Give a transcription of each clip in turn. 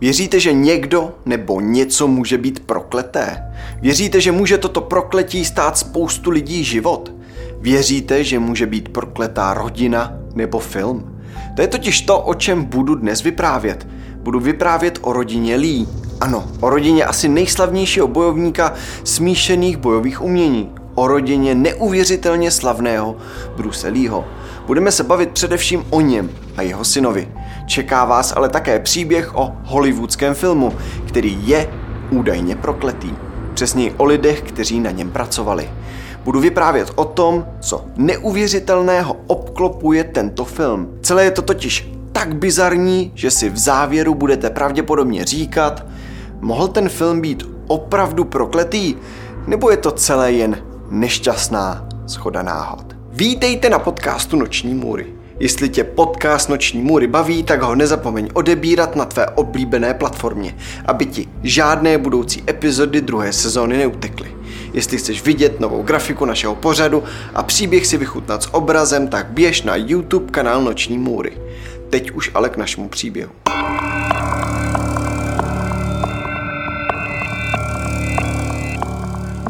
Věříte, že někdo nebo něco může být prokleté? Věříte, že může toto prokletí stát spoustu lidí život? Věříte, že může být prokletá rodina nebo film? To je totiž to, o čem budu dnes vyprávět. Budu vyprávět o rodině Lee. Ano, o rodině asi nejslavnějšího bojovníka smíšených bojových umění. O rodině neuvěřitelně slavného Bruce Leeho. Budeme se bavit především o něm a jeho synovi. Čeká vás ale také příběh o hollywoodském filmu, který je údajně prokletý. Přesněji o lidech, kteří na něm pracovali. Budu vyprávět o tom, co neuvěřitelného obklopuje tento film. Celé je to totiž tak bizarní, že si v závěru budete pravděpodobně říkat, mohl ten film být opravdu prokletý, nebo je to celé jen nešťastná schoda náhod. Vítejte na podcastu Noční můry. Jestli tě podcast Noční můry baví, tak ho nezapomeň odebírat na tvé oblíbené platformě, aby ti žádné budoucí epizody druhé sezóny neutekly. Jestli chceš vidět novou grafiku našeho pořadu a příběh si vychutnat s obrazem, tak běž na YouTube kanál Noční můry. Teď už ale k našemu příběhu.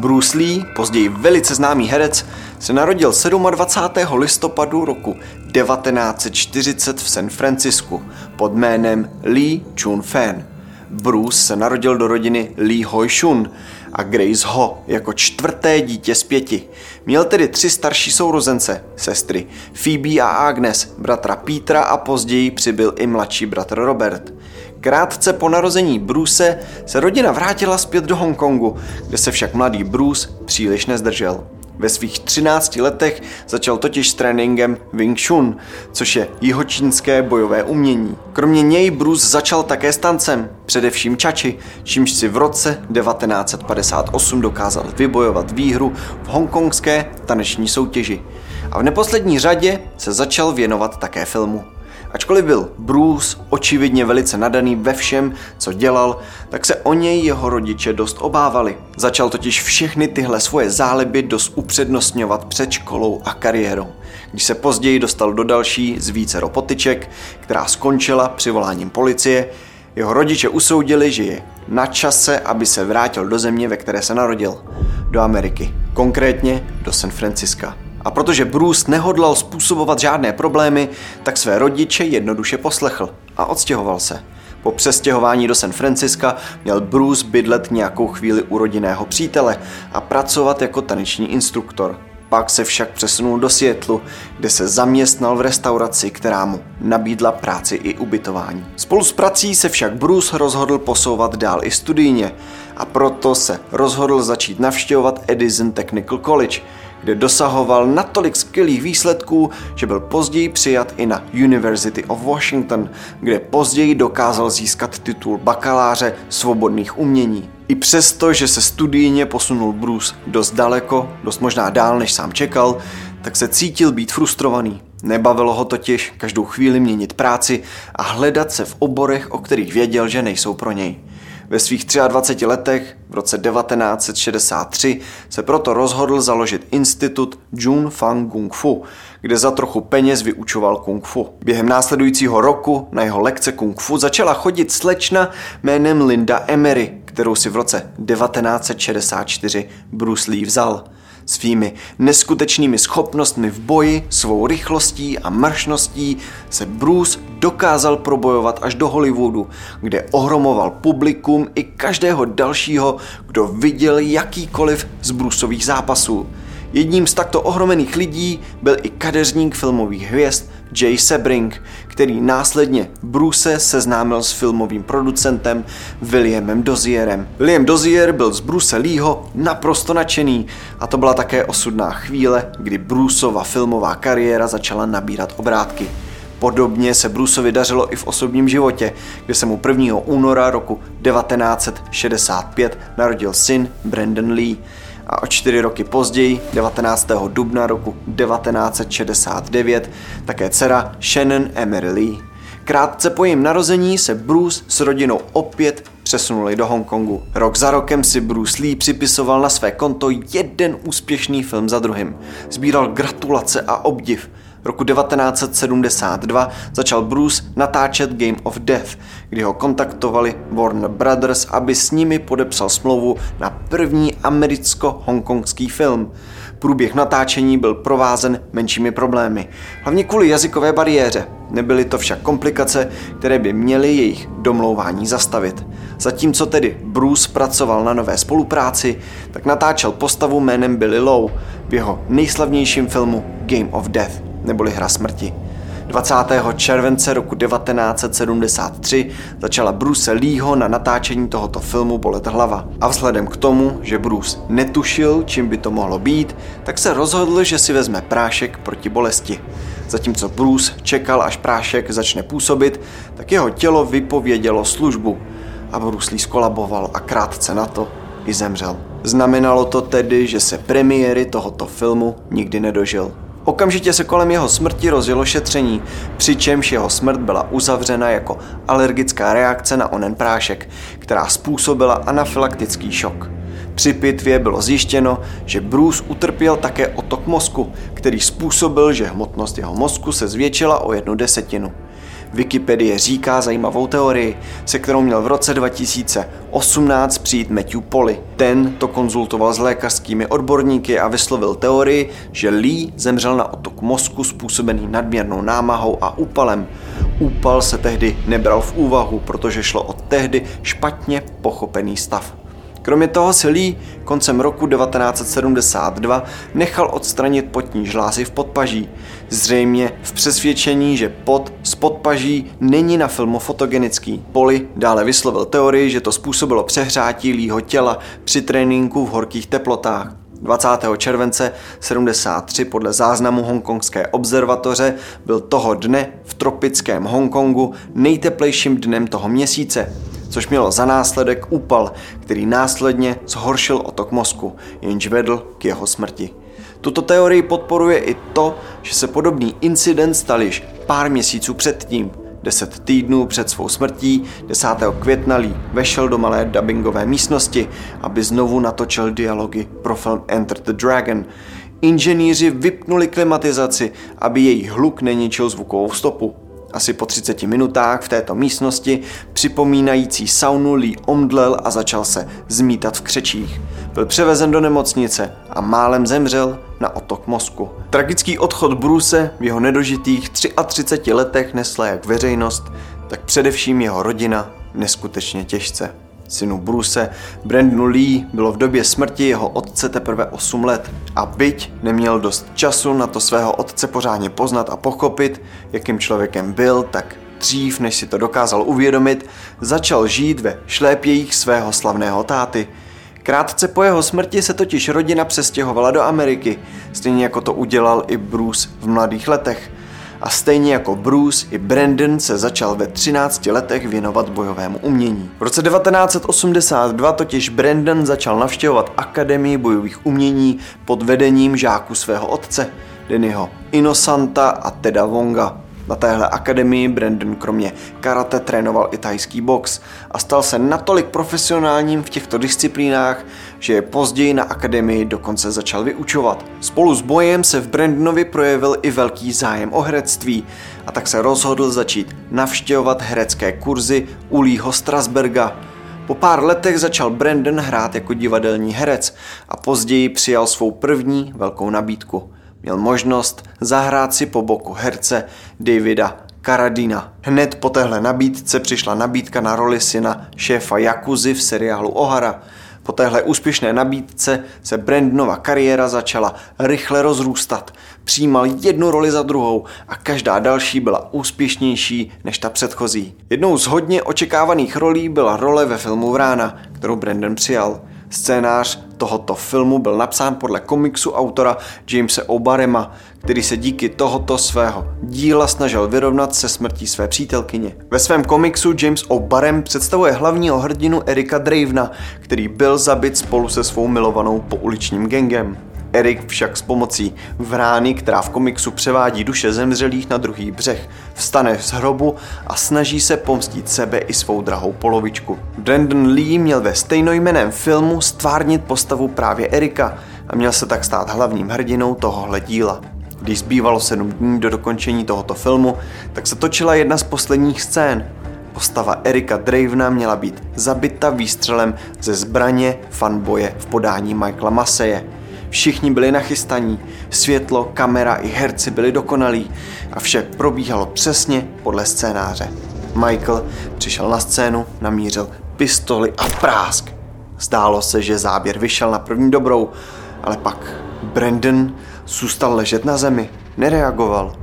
Bruce Lee, později velice známý herec, se narodil 27. listopadu roku 1940 v San Francisku pod jménem Lee Chun Fan. Bruce se narodil do rodiny Lee Hoi Shun a Grace Ho jako čtvrté dítě z pěti. Měl tedy tři starší sourozence, sestry Phoebe a Agnes, bratra Petra a později přibyl i mladší bratr Robert. Krátce po narození Bruce se rodina vrátila zpět do Hongkongu, kde se však mladý Bruce příliš nezdržel. Ve svých 13 letech začal totiž s tréninkem Wing Chun, což je jihočínské bojové umění. Kromě něj Bruce začal také s tancem, především čači, čímž si v roce 1958 dokázal vybojovat výhru v hongkongské taneční soutěži. A v neposlední řadě se začal věnovat také filmu. Ačkoliv byl Bruce očividně velice nadaný ve všem, co dělal, tak se o něj jeho rodiče dost obávali. Začal totiž všechny tyhle svoje záliby dost upřednostňovat před školou a kariérou. Když se později dostal do další z více potyček, která skončila přivoláním policie, jeho rodiče usoudili, že je na čase, aby se vrátil do země, ve které se narodil, do Ameriky, konkrétně do San Franciska. A protože Bruce nehodlal způsobovat žádné problémy, tak své rodiče jednoduše poslechl a odstěhoval se. Po přestěhování do San Franciska měl Bruce bydlet nějakou chvíli u rodinného přítele a pracovat jako taneční instruktor. Pak se však přesunul do Světlu, kde se zaměstnal v restauraci, která mu nabídla práci i ubytování. Spolu s prací se však Bruce rozhodl posouvat dál i studijně a proto se rozhodl začít navštěvovat Edison Technical College, kde dosahoval natolik skvělých výsledků, že byl později přijat i na University of Washington, kde později dokázal získat titul bakaláře svobodných umění. I přesto, že se studijně posunul Bruce dost daleko, dost možná dál, než sám čekal, tak se cítil být frustrovaný. Nebavilo ho totiž každou chvíli měnit práci a hledat se v oborech, o kterých věděl, že nejsou pro něj. Ve svých 23 letech v roce 1963 se proto rozhodl založit institut Jun Fang Kung Fu, kde za trochu peněz vyučoval kung fu. Během následujícího roku na jeho lekce kung fu začala chodit slečna jménem Linda Emery, kterou si v roce 1964 Bruce Lee vzal. Svými neskutečnými schopnostmi v boji, svou rychlostí a mršností se Bruce dokázal probojovat až do Hollywoodu, kde ohromoval publikum i každého dalšího, kdo viděl jakýkoliv z Bruceových zápasů. Jedním z takto ohromených lidí byl i kadeřník filmových hvězd Jay Sebring, který následně Bruce seznámil s filmovým producentem Williamem Dozierem. William Dozier byl z Bruce Leeho naprosto nadšený a to byla také osudná chvíle, kdy Bruceova filmová kariéra začala nabírat obrátky. Podobně se Bruceovi dařilo i v osobním životě, kde se mu 1. února roku 1965 narodil syn Brandon Lee a o čtyři roky později, 19. dubna roku 1969, také dcera Shannon Emery Lee. Krátce po jejím narození se Bruce s rodinou opět přesunuli do Hongkongu. Rok za rokem si Bruce Lee připisoval na své konto jeden úspěšný film za druhým. Sbíral gratulace a obdiv. Roku 1972 začal Bruce natáčet Game of Death, kdy ho kontaktovali Warner Brothers, aby s nimi podepsal smlouvu na první americko-hongkongský film. Průběh natáčení byl provázen menšími problémy, hlavně kvůli jazykové bariéře. Nebyly to však komplikace, které by měly jejich domlouvání zastavit. Zatímco tedy Bruce pracoval na nové spolupráci, tak natáčel postavu jménem Billy Lowe v jeho nejslavnějším filmu Game of Death, neboli Hra smrti. 20. července roku 1973 začala Bruce Leeho na natáčení tohoto filmu bolet hlava. A vzhledem k tomu, že Bruce netušil, čím by to mohlo být, tak se rozhodl, že si vezme prášek proti bolesti. Zatímco Bruce čekal, až prášek začne působit, tak jeho tělo vypovědělo službu a Bruce Lee skolaboval a krátce na to i zemřel. Znamenalo to tedy, že se premiéry tohoto filmu nikdy nedožil. Okamžitě se kolem jeho smrti rozjelo šetření, přičemž jeho smrt byla uzavřena jako alergická reakce na onen prášek, která způsobila anafylaktický šok. Při pitvě bylo zjištěno, že Bruce utrpěl také otok mozku, který způsobil, že hmotnost jeho mozku se zvětšila o jednu desetinu. Wikipedie říká zajímavou teorii, se kterou měl v roce 2018 přijít Matthew Polly. Ten to konzultoval s lékařskými odborníky a vyslovil teorii, že Lee zemřel na otok mozku způsobený nadměrnou námahou a úpalem. Úpal se tehdy nebral v úvahu, protože šlo o tehdy špatně pochopený stav. Kromě toho si Lee koncem roku 1972 nechal odstranit potní žlázy v podpaží, zřejmě v přesvědčení, že pot z podpaží není na filmu fotogenický. Poli dále vyslovil teorii, že to způsobilo přehrátí Leeho těla při tréninku v horkých teplotách. 20. července 73 podle záznamu hongkongské observatoře byl toho dne v tropickém Hongkongu nejteplejším dnem toho měsíce což mělo za následek úpal, který následně zhoršil otok mozku, jenž vedl k jeho smrti. Tuto teorii podporuje i to, že se podobný incident stal již pár měsíců předtím. Deset týdnů před svou smrtí 10. května Lee vešel do malé dubbingové místnosti, aby znovu natočil dialogy pro film Enter the Dragon. Inženýři vypnuli klimatizaci, aby její hluk neničil zvukovou stopu. Asi po 30 minutách v této místnosti připomínající saunu Lee omdlel a začal se zmítat v křečích. Byl převezen do nemocnice a málem zemřel na otok mozku. Tragický odchod Bruce v jeho nedožitých 33 letech nesla jak veřejnost, tak především jeho rodina neskutečně těžce synu Bruce, Brandonu Lee, bylo v době smrti jeho otce teprve 8 let a byť neměl dost času na to svého otce pořádně poznat a pochopit, jakým člověkem byl, tak dřív, než si to dokázal uvědomit, začal žít ve šlépějích svého slavného táty. Krátce po jeho smrti se totiž rodina přestěhovala do Ameriky, stejně jako to udělal i Bruce v mladých letech – a stejně jako Bruce i Brandon se začal ve 13 letech věnovat bojovému umění. V roce 1982 totiž Brandon začal navštěvovat Akademii bojových umění pod vedením žáků svého otce, Dennyho Inosanta a Teda Wonga. Na téhle akademii Brandon kromě karate trénoval i tajský box a stal se natolik profesionálním v těchto disciplínách, že je později na akademii dokonce začal vyučovat. Spolu s bojem se v Brandonovi projevil i velký zájem o herectví a tak se rozhodl začít navštěvovat herecké kurzy u Leeho Strasberga. Po pár letech začal Brandon hrát jako divadelní herec a později přijal svou první velkou nabídku – měl možnost zahrát si po boku herce Davida Karadina. Hned po téhle nabídce přišla nabídka na roli syna šéfa Jakuzy v seriálu Ohara. Po téhle úspěšné nabídce se Brandonova kariéra začala rychle rozrůstat. Přijímal jednu roli za druhou a každá další byla úspěšnější než ta předchozí. Jednou z hodně očekávaných rolí byla role ve filmu Vrána, kterou Brandon přijal. Scénář tohoto filmu byl napsán podle komiksu autora Jamesa O'Barema, který se díky tohoto svého díla snažil vyrovnat se smrtí své přítelkyně. Ve svém komiksu James O'Barem představuje hlavního hrdinu Erika Dravena, který byl zabit spolu se svou milovanou pouličním gengem. Erik však s pomocí vrány, která v komiksu převádí duše zemřelých na druhý břeh, vstane z hrobu a snaží se pomstit sebe i svou drahou polovičku. Brandon Lee měl ve stejnojmeném filmu stvárnit postavu právě Erika a měl se tak stát hlavním hrdinou tohohle díla. Když zbývalo sedm dní do dokončení tohoto filmu, tak se točila jedna z posledních scén. Postava Erika Dravena měla být zabita výstřelem ze zbraně fanboje v podání Michaela Maseje. Všichni byli nachystaní, světlo, kamera i herci byli dokonalí a vše probíhalo přesně podle scénáře. Michael přišel na scénu, namířil pistoli a prásk. Zdálo se, že záběr vyšel na první dobrou, ale pak Brandon zůstal ležet na zemi, nereagoval.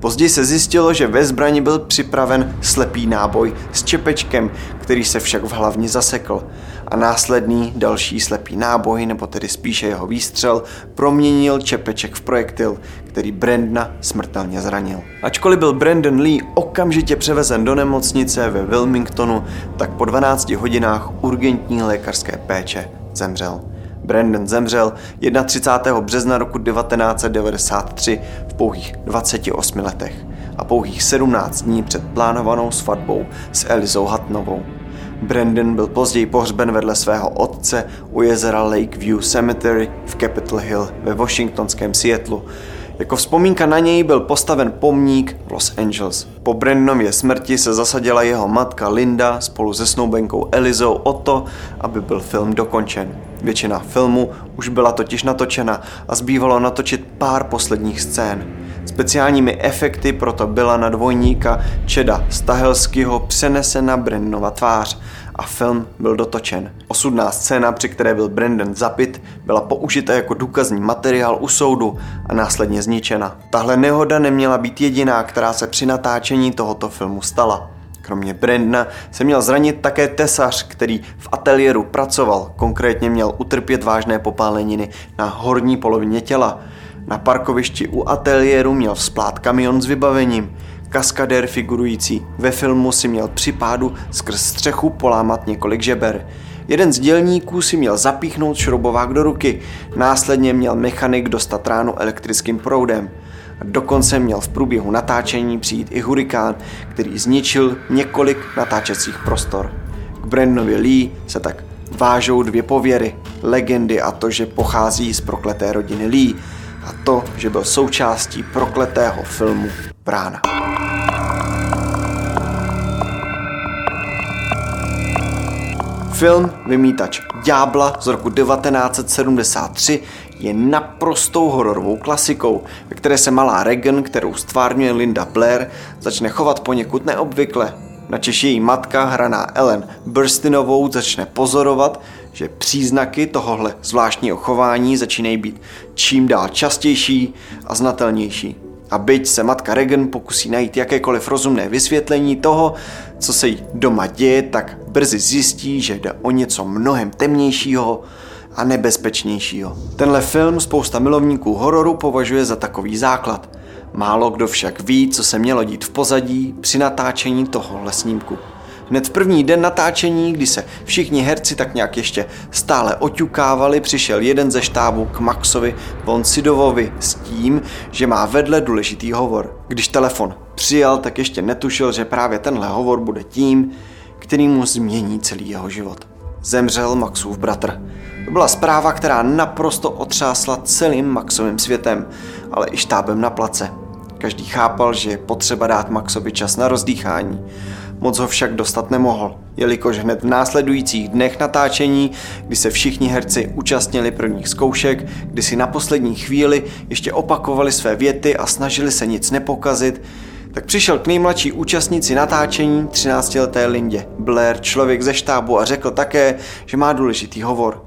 Později se zjistilo, že ve zbrani byl připraven slepý náboj s čepečkem, který se však v hlavně zasekl a následný další slepý náboj, nebo tedy spíše jeho výstřel, proměnil čepeček v projektil, který Brandna smrtelně zranil. Ačkoliv byl Brandon Lee okamžitě převezen do nemocnice ve Wilmingtonu, tak po 12 hodinách urgentní lékařské péče zemřel. Brandon zemřel 31. března roku 1993 v pouhých 28 letech a pouhých 17 dní před plánovanou svatbou s Elizou Hatnovou. Brandon byl později pohřben vedle svého otce u jezera Lakeview Cemetery v Capitol Hill ve washingtonském Seattlu. Jako vzpomínka na něj byl postaven pomník v Los Angeles. Po Brandonově smrti se zasadila jeho matka Linda spolu se snoubenkou Elizou o to, aby byl film dokončen. Většina filmu už byla totiž natočena a zbývalo natočit pár posledních scén. Speciálními efekty proto byla na dvojníka Čeda Stahelského přenesena Brandonova tvář a film byl dotočen. Osudná scéna, při které byl Brandon zapit, byla použita jako důkazní materiál u soudu a následně zničena. Tahle nehoda neměla být jediná, která se při natáčení tohoto filmu stala. Kromě Brandna se měl zranit také tesař, který v ateliéru pracoval, konkrétně měl utrpět vážné popáleniny na horní polovině těla. Na parkovišti u ateliéru měl vzplát kamion s vybavením. Kaskadér figurující ve filmu si měl při pádu skrz střechu polámat několik žeber. Jeden z dělníků si měl zapíchnout šroubovák do ruky, následně měl mechanik dostat ránu elektrickým proudem. Dokonce měl v průběhu natáčení přijít i hurikán, který zničil několik natáčecích prostor. K Brandonovi Lee se tak vážou dvě pověry, legendy a to, že pochází z prokleté rodiny Lee a to, že byl součástí prokletého filmu Brána. Film Vymítač ďábla z roku 1973 je naprostou hororovou klasikou, ve které se malá Regan, kterou stvárňuje Linda Blair, začne chovat poněkud neobvykle. Na Češi její matka, hraná Ellen Burstinovou, začne pozorovat, že příznaky tohohle zvláštního chování začínají být čím dál častější a znatelnější. A byť se matka Regan pokusí najít jakékoliv rozumné vysvětlení toho, co se jí doma děje, tak brzy zjistí, že jde o něco mnohem temnějšího a nebezpečnějšího. Tenhle film spousta milovníků hororu považuje za takový základ. Málo kdo však ví, co se mělo dít v pozadí při natáčení tohohle snímku. Hned první den natáčení, kdy se všichni herci tak nějak ještě stále oťukávali, přišel jeden ze štábu k Maxovi von Sidovovi s tím, že má vedle důležitý hovor. Když telefon přijal, tak ještě netušil, že právě tenhle hovor bude tím, který mu změní celý jeho život. Zemřel Maxův bratr. To byla zpráva, která naprosto otřásla celým Maxovým světem, ale i štábem na place. Každý chápal, že je potřeba dát Maxovi čas na rozdýchání. Moc ho však dostat nemohl, jelikož hned v následujících dnech natáčení, kdy se všichni herci účastnili prvních zkoušek, kdy si na poslední chvíli ještě opakovali své věty a snažili se nic nepokazit, tak přišel k nejmladší účastnici natáčení 13-leté Lindě Blair, člověk ze štábu a řekl také, že má důležitý hovor.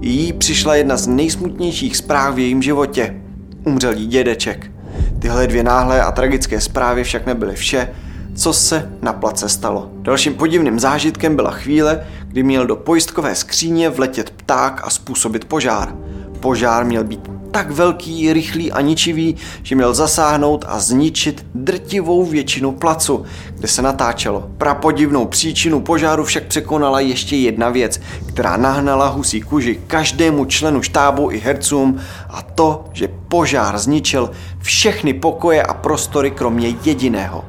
Jí přišla jedna z nejsmutnějších zpráv v jejím životě. Umřel jí dědeček. Tyhle dvě náhlé a tragické zprávy však nebyly vše, co se na place stalo. Dalším podivným zážitkem byla chvíle, kdy měl do pojistkové skříně vletět pták a způsobit požár. Požár měl být tak velký, rychlý a ničivý, že měl zasáhnout a zničit drtivou většinu placu, kde se natáčelo. Prapodivnou příčinu požáru však překonala ještě jedna věc, která nahnala husí kuži každému členu štábu i hercům a to, že požár zničil všechny pokoje a prostory kromě jediného.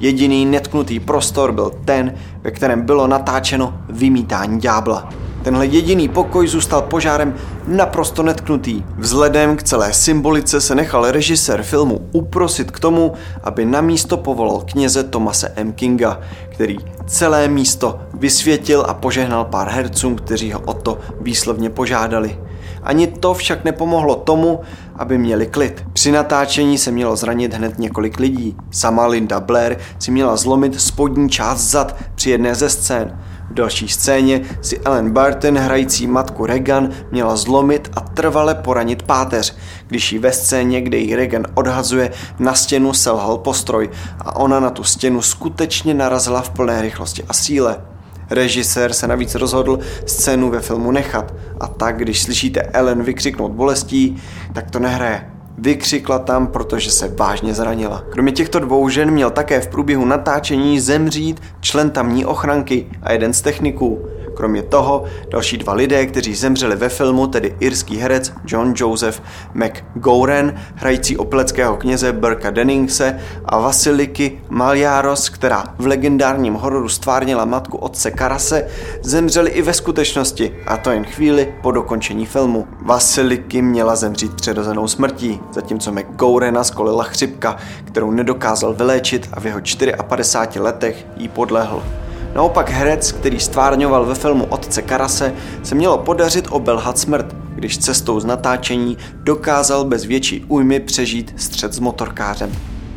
Jediný netknutý prostor byl ten, ve kterém bylo natáčeno vymítání ďábla. Tenhle jediný pokoj zůstal požárem naprosto netknutý. Vzhledem k celé symbolice se nechal režisér filmu uprosit k tomu, aby na místo povolal kněze Tomase M. Kinga, který celé místo vysvětil a požehnal pár hercům, kteří ho o to výslovně požádali. Ani to však nepomohlo tomu, aby měli klid. Při natáčení se mělo zranit hned několik lidí. Sama Linda Blair si měla zlomit spodní část zad při jedné ze scén. V další scéně si Ellen Barton, hrající matku Regan, měla zlomit a trvale poranit páteř, když ji ve scéně, kde ji Regan odhazuje, na stěnu selhal postroj a ona na tu stěnu skutečně narazila v plné rychlosti a síle. Režisér se navíc rozhodl scénu ve filmu nechat a tak, když slyšíte Ellen vykřiknout bolestí, tak to nehraje. Vykřikla tam, protože se vážně zranila. Kromě těchto dvou žen měl také v průběhu natáčení zemřít člen tamní ochranky a jeden z techniků. Kromě toho další dva lidé, kteří zemřeli ve filmu, tedy irský herec John Joseph McGowran, hrající opileckého kněze Burka Denningse a Vasiliky Maljaros, která v legendárním hororu stvárnila matku otce Karase, zemřeli i ve skutečnosti, a to jen chvíli po dokončení filmu. Vasiliky měla zemřít přirozenou smrtí, zatímco McGowrana skolila chřipka, kterou nedokázal vyléčit a v jeho 54 letech jí podlehl. Naopak herec, který stvárňoval ve filmu Otce Karase, se mělo podařit obelhat smrt, když cestou z natáčení dokázal bez větší újmy přežít střed s motorkářem.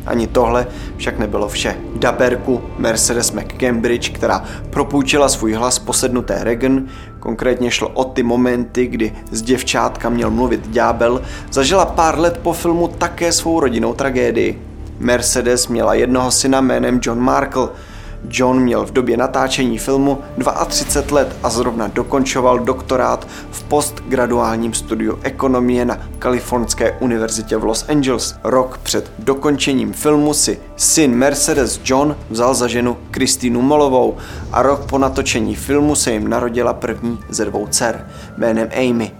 Ani tohle však nebylo vše. Daberku Mercedes McCambridge, která propůjčila svůj hlas posednuté Regan, konkrétně šlo o ty momenty, kdy z děvčátka měl mluvit ďábel, zažila pár let po filmu také svou rodinnou tragédii. Mercedes měla jednoho syna jménem John Markle, John měl v době natáčení filmu 32 let a zrovna dokončoval doktorát v postgraduálním studiu ekonomie na Kalifornské univerzitě v Los Angeles. Rok před dokončením filmu si syn Mercedes John vzal za ženu Kristýnu Molovou a rok po natočení filmu se jim narodila první ze dvou dcer jménem Amy.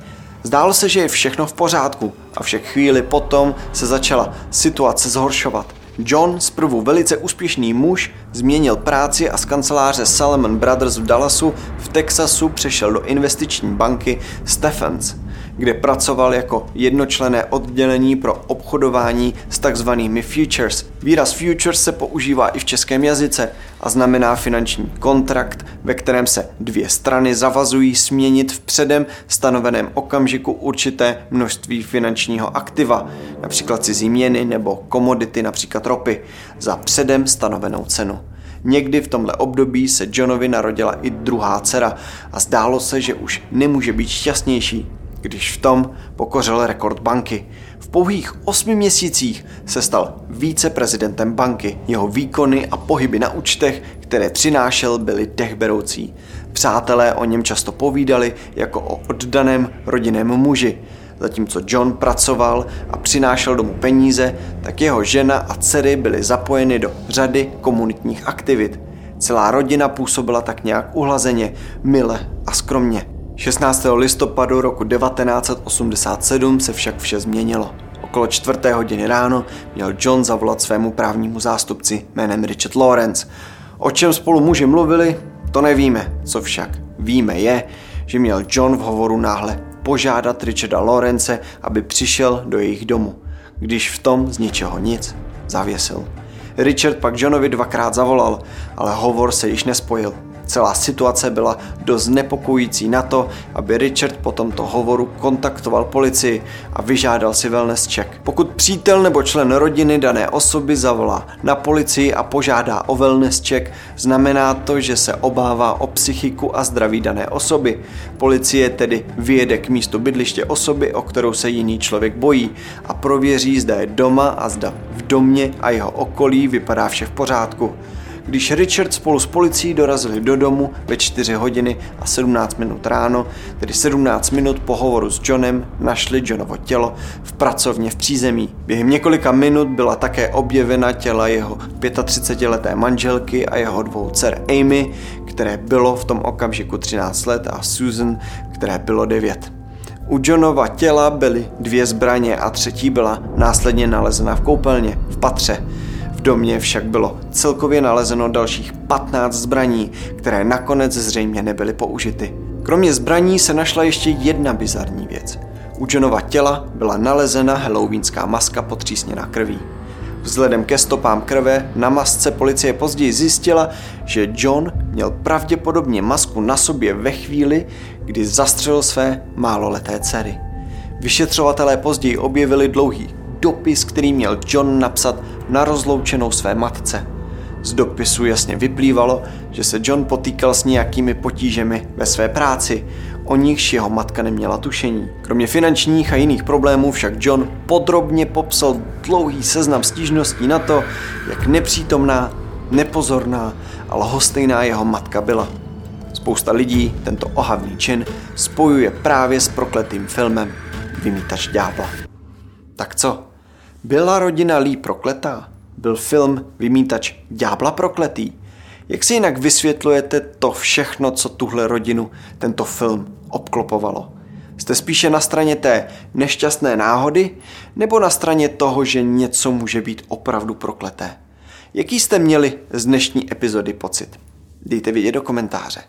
Zdálo se, že je všechno v pořádku a však chvíli potom se začala situace zhoršovat. John, zprvu velice úspěšný muž, změnil práci a z kanceláře Salomon Brothers v Dallasu v Texasu přešel do investiční banky Stephens, kde pracoval jako jednočlené oddělení pro obchodování s takzvanými futures. Výraz futures se používá i v českém jazyce a znamená finanční kontrakt, ve kterém se dvě strany zavazují směnit v předem stanoveném okamžiku určité množství finančního aktiva, například cizí měny nebo komodity, například ropy, za předem stanovenou cenu. Někdy v tomhle období se Johnovi narodila i druhá dcera a zdálo se, že už nemůže být šťastnější, když v tom pokořil rekord banky. V pouhých osmi měsících se stal víceprezidentem banky. Jeho výkony a pohyby na účtech, které přinášel, byly dechberoucí. Přátelé o něm často povídali jako o oddaném rodinném muži. Zatímco John pracoval a přinášel domů peníze, tak jeho žena a dcery byly zapojeny do řady komunitních aktivit. Celá rodina působila tak nějak uhlazeně, mile a skromně. 16. listopadu roku 1987 se však vše změnilo. Okolo čtvrté hodiny ráno měl John zavolat svému právnímu zástupci jménem Richard Lawrence. O čem spolu muži mluvili, to nevíme. Co však víme je, že měl John v hovoru náhle požádat Richarda Lawrence, aby přišel do jejich domu, když v tom z ničeho nic zavěsil. Richard pak Johnovi dvakrát zavolal, ale hovor se již nespojil. Celá situace byla dost nepokojící na to, aby Richard po tomto hovoru kontaktoval policii a vyžádal si wellness check. Pokud přítel nebo člen rodiny dané osoby zavolá na policii a požádá o wellness check, znamená to, že se obává o psychiku a zdraví dané osoby. Policie tedy vyjede k místu bydliště osoby, o kterou se jiný člověk bojí a prověří, zda je doma a zda v domě a jeho okolí vypadá vše v pořádku když Richard spolu s policií dorazili do domu ve 4 hodiny a 17 minut ráno, tedy 17 minut po hovoru s Johnem, našli Johnovo tělo v pracovně v přízemí. Během několika minut byla také objevena těla jeho 35-leté manželky a jeho dvou dcer Amy, které bylo v tom okamžiku 13 let a Susan, které bylo 9. U Johnova těla byly dvě zbraně a třetí byla následně nalezena v koupelně, v patře. Domě však bylo celkově nalezeno dalších 15 zbraní, které nakonec zřejmě nebyly použity. Kromě zbraní se našla ještě jedna bizarní věc. U Johnova těla byla nalezena halloweenská maska potřísněna krví. Vzhledem ke stopám krve na masce policie později zjistila, že John měl pravděpodobně masku na sobě ve chvíli, kdy zastřelil své máloleté dcery. Vyšetřovatelé později objevili dlouhý dopis, který měl John napsat na rozloučenou své matce. Z dopisu jasně vyplývalo, že se John potýkal s nějakými potížemi ve své práci, o nichž jeho matka neměla tušení. Kromě finančních a jiných problémů však John podrobně popsal dlouhý seznam stížností na to, jak nepřítomná, nepozorná a lhostejná jeho matka byla. Spousta lidí tento ohavný čin spojuje právě s prokletým filmem Vymítač ďábla. Tak co? Byla rodina Lee prokletá? Byl film Vymítač ďábla prokletý? Jak si jinak vysvětlujete to všechno, co tuhle rodinu tento film obklopovalo? Jste spíše na straně té nešťastné náhody nebo na straně toho, že něco může být opravdu prokleté? Jaký jste měli z dnešní epizody pocit? Dejte vědět do komentáře.